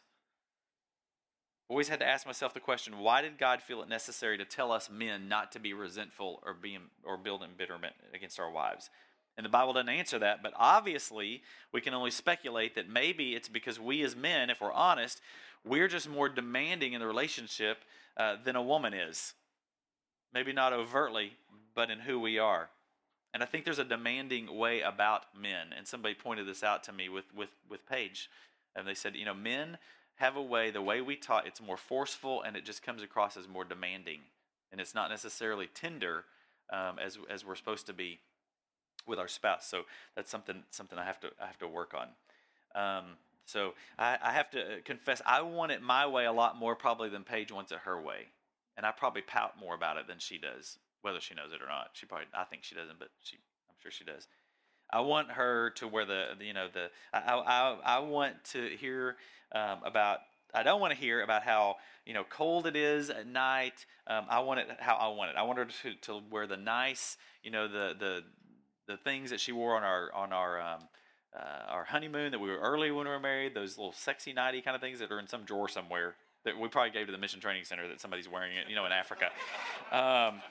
Always had to ask myself the question, why did God feel it necessary to tell us men not to be resentful or, be, or build embitterment against our wives? And the Bible doesn't answer that, but obviously we can only speculate that maybe it's because we as men, if we're honest, we're just more demanding in the relationship uh, than a woman is. Maybe not overtly, but in who we are. And I think there's a demanding way about men. And somebody pointed this out to me with, with, with Paige. And they said, you know, men have a way, the way we talk, it's more forceful and it just comes across as more demanding. And it's not necessarily tender um, as, as we're supposed to be with our spouse. So that's something something I have to I have to work on. Um, so I, I, have to confess I want it my way a lot more probably than Paige wants it her way, and I probably pout more about it than she does, whether she knows it or not. She probably I think she doesn't, but she I'm sure she does. I want her to where the you know the I I, I want to hear um, about I don't want to hear about how you know cold it is at night. Um, I want it how I want it. I want her to, to wear the nice, you know, the the the things that she wore on our on our um, uh, our honeymoon that we were early when we were married. Those little sexy nighty kind of things that are in some drawer somewhere that we probably gave to the mission training center that somebody's wearing it, you know, in Africa. Um,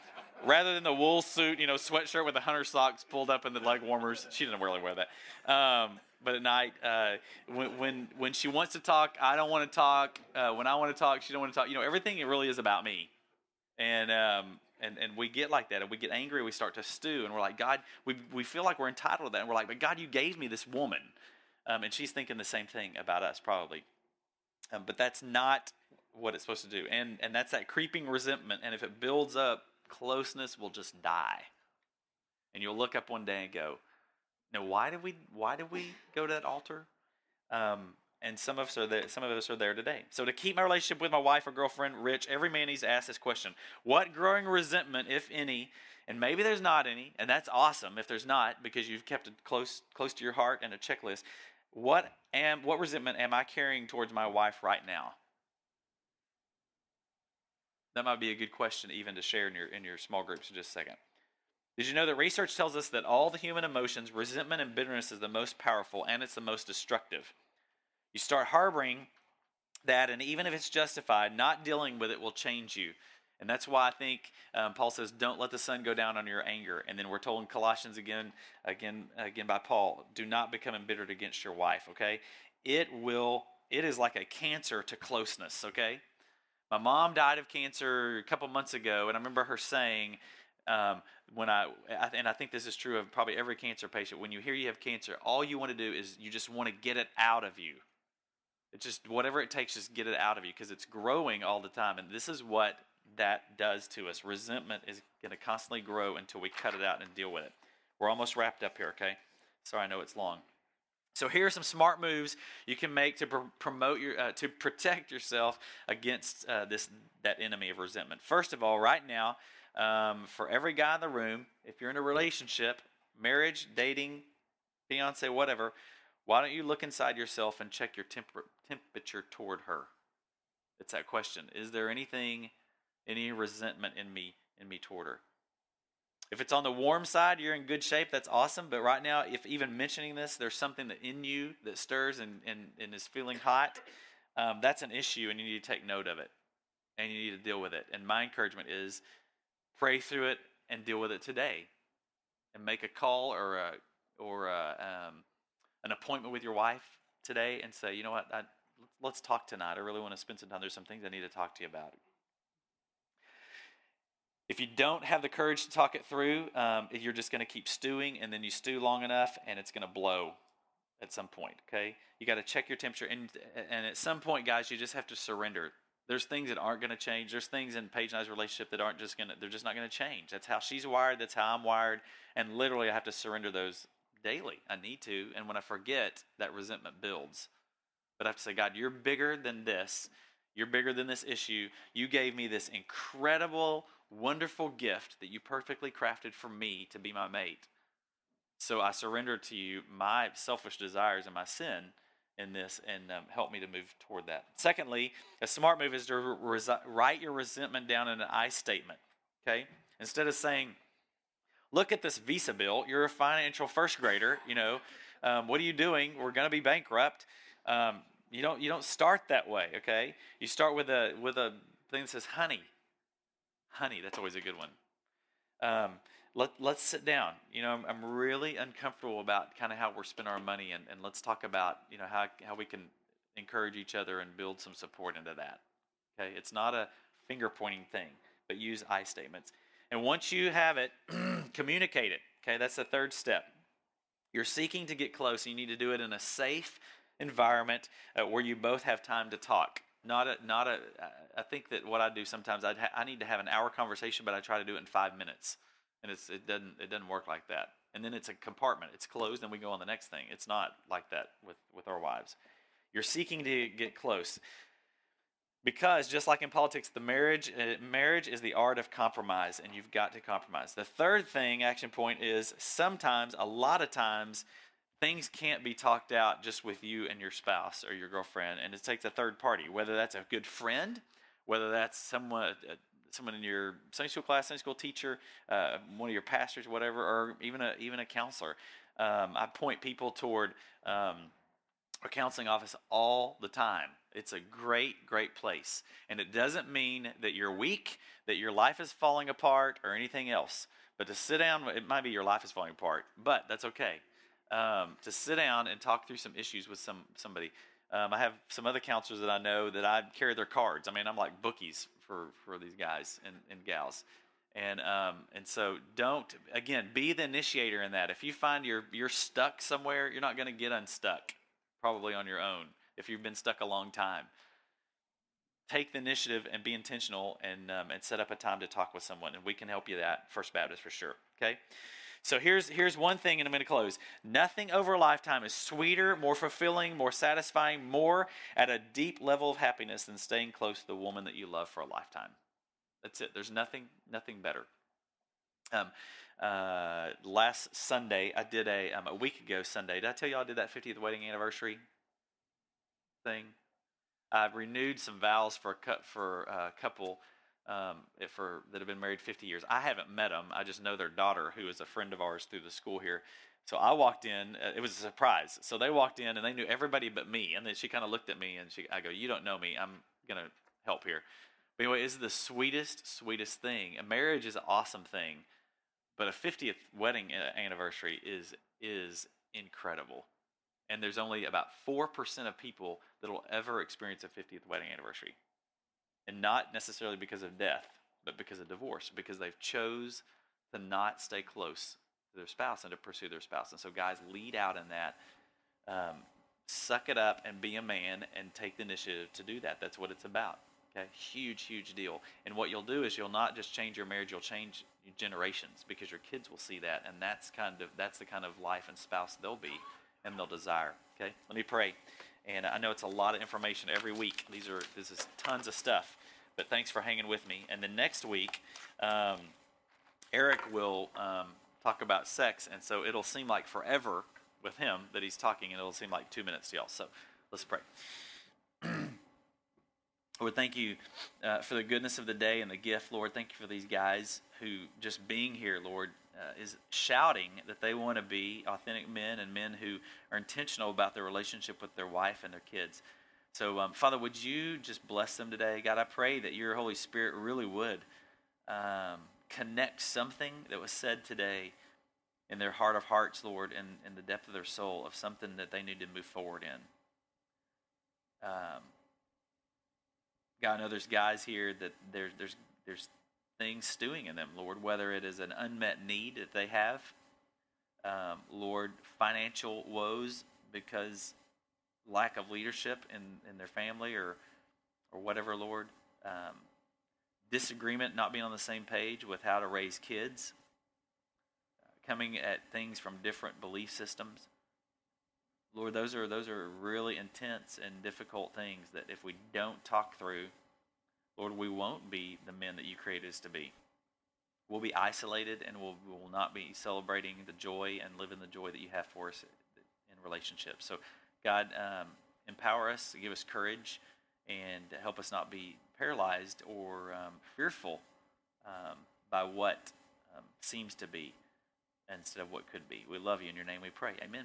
rather than the wool suit, you know, sweatshirt with the hunter socks pulled up and the leg warmers. She didn't really wear that. Um, but at night, uh, when, when when she wants to talk, I don't want to talk. Uh, when I want to talk, she don't want to talk. You know, everything it really is about me. And um, and, and we get like that and we get angry and we start to stew and we're like god we, we feel like we're entitled to that and we're like but god you gave me this woman. Um, and she's thinking the same thing about us probably. Um, but that's not what it's supposed to do and and that's that creeping resentment and if it builds up closeness will just die. And you'll look up one day and go now why did we why did we go to that altar? Um, and some of us are there, some of us are there today. So to keep my relationship with my wife or girlfriend rich, every man needs to ask this question: What growing resentment, if any, and maybe there's not any, and that's awesome if there's not because you've kept it close close to your heart and a checklist. What am what resentment am I carrying towards my wife right now? That might be a good question even to share in your in your small groups in just a second. Did you know that research tells us that all the human emotions, resentment and bitterness is the most powerful and it's the most destructive? You start harboring that, and even if it's justified, not dealing with it will change you. And that's why I think um, Paul says, "Don't let the sun go down on your anger." And then we're told in Colossians again, again, again by Paul, "Do not become embittered against your wife." Okay, it will. It is like a cancer to closeness. Okay, My mom died of cancer a couple months ago, and I remember her saying, um, when I, and I think this is true of probably every cancer patient, when you hear you have cancer, all you want to do is you just want to get it out of you. It's just whatever it takes, just get it out of you because it's growing all the time. And this is what that does to us. Resentment is going to constantly grow until we cut it out and deal with it. We're almost wrapped up here, okay? Sorry, I know it's long. So here are some smart moves you can make to pr- promote your uh, to protect yourself against uh, this that enemy of resentment. First of all, right now, um, for every guy in the room, if you're in a relationship, marriage, dating, fiance, whatever, why don't you look inside yourself and check your temper- temperature toward her? It's that question: Is there anything, any resentment in me in me toward her? If it's on the warm side, you're in good shape. That's awesome. But right now, if even mentioning this, there's something that in you that stirs and, and, and is feeling hot, um, that's an issue, and you need to take note of it, and you need to deal with it. And my encouragement is pray through it and deal with it today, and make a call or a, or a, um, an appointment with your wife today, and say, you know what, I, let's talk tonight. I really want to spend some time. There's some things I need to talk to you about. If you don't have the courage to talk it through, um, you're just going to keep stewing, and then you stew long enough, and it's going to blow at some point. Okay, you got to check your temperature, and and at some point, guys, you just have to surrender. There's things that aren't going to change. There's things in Paige and I's relationship that aren't just going to. They're just not going to change. That's how she's wired. That's how I'm wired, and literally, I have to surrender those daily. I need to, and when I forget, that resentment builds. But I have to say, God, you're bigger than this. You're bigger than this issue. You gave me this incredible wonderful gift that you perfectly crafted for me to be my mate. So I surrender to you my selfish desires and my sin in this and um, help me to move toward that. Secondly, a smart move is to resi- write your resentment down in an I statement. Okay? Instead of saying, look at this visa bill, you're a financial first grader, you know, um, what are you doing? We're going to be bankrupt. Um, you don't you don't start that way, okay? You start with a with a thing that says, honey, honey. That's always a good one. Um, let, let's sit down. You know, I'm, I'm really uncomfortable about kind of how we're spending our money, and, and let's talk about, you know, how, how we can encourage each other and build some support into that. Okay, it's not a finger pointing thing, but use I statements. And once you have it, [clears throat] communicate it. Okay, that's the third step. You're seeking to get close, and you need to do it in a safe environment uh, where you both have time to talk. Not a not a i think that what i do sometimes i ha- i need to have an hour conversation but i try to do it in five minutes. And it's it doesn't it doesn't work like that. And then it's a compartment. It's closed and we go on the next thing. It's not like that with with our wives. You're seeking to get close because just like in politics the marriage uh, marriage is the art of compromise and you've got to compromise the third thing action point is sometimes a lot of times things can't be talked out just with you and your spouse or your girlfriend, and it takes a third party, whether that's a good friend, whether that's someone. Uh, someone in your Sunday school class, Sunday school teacher, uh, one of your pastors, whatever, or even a even a counselor. Um, I point people toward um, a counseling office all the time. It's a great, great place, and it doesn't mean that you're weak, that your life is falling apart, or anything else. But to sit down, it might be your life is falling apart, but that's okay um, to sit down and talk through some issues with some somebody. Um, I have some other counselors that I know that I carry their cards. I mean, I'm like bookies for for these guys and, and gals. And um, and so don't again be the initiator in that. If you find you're you're stuck somewhere, you're not going to get unstuck probably on your own if you've been stuck a long time. Take the initiative and be intentional and um, and set up a time to talk with someone, and we can help you that First Baptist for sure. Okay. So here's, here's one thing, and I'm going to close. Nothing over a lifetime is sweeter, more fulfilling, more satisfying, more at a deep level of happiness than staying close to the woman that you love for a lifetime. That's it. There's nothing, nothing better. Um, uh, last Sunday, I did a um, a week ago Sunday. Did I tell you I did that 50th wedding anniversary thing? I've renewed some vows for a for a couple um, for that have been married 50 years. I haven't met them. I just know their daughter, who is a friend of ours through the school here. So I walked in. Uh, it was a surprise. So they walked in and they knew everybody but me. And then she kind of looked at me and she, I go, "You don't know me. I'm gonna help here." But anyway, it's the sweetest, sweetest thing. A marriage is an awesome thing, but a 50th wedding anniversary is is incredible. And there's only about four percent of people that will ever experience a 50th wedding anniversary and not necessarily because of death, but because of divorce, because they've chose to not stay close to their spouse and to pursue their spouse. And so, guys, lead out in that. Um, suck it up and be a man and take the initiative to do that. That's what it's about. Huge, huge deal. And what you'll do is you'll not just change your marriage; you'll change generations because your kids will see that, and that's kind of that's the kind of life and spouse they'll be and they'll desire. Okay, let me pray. And I know it's a lot of information every week. These are this is tons of stuff. But thanks for hanging with me. And the next week, um, Eric will um, talk about sex, and so it'll seem like forever with him that he's talking, and it'll seem like two minutes to y'all. So let's pray. [clears throat] Lord, thank you uh, for the goodness of the day and the gift, Lord. Thank you for these guys who just being here, Lord, uh, is shouting that they want to be authentic men and men who are intentional about their relationship with their wife and their kids. So, um, Father, would you just bless them today? God, I pray that your Holy Spirit really would um, connect something that was said today in their heart of hearts, Lord, and in, the depth of their soul of something that they need to move forward in. Um, God, I know there's guys here that there's there's there's things stewing in them, Lord, whether it is an unmet need that they have, um, Lord, financial woes because lack of leadership in, in their family or or whatever, Lord. Um, disagreement, not being on the same page with how to raise kids, uh, coming at things from different belief systems. Lord, those are those are really intense and difficult things that if we don't talk through, Lord, we won't be the men that you created us to be. We'll be isolated and we'll, we will not be celebrating the joy and living the joy that you have for us in relationships. So, God, um, empower us, give us courage, and help us not be paralyzed or um, fearful um, by what um, seems to be instead of what could be. We love you. In your name we pray. Amen.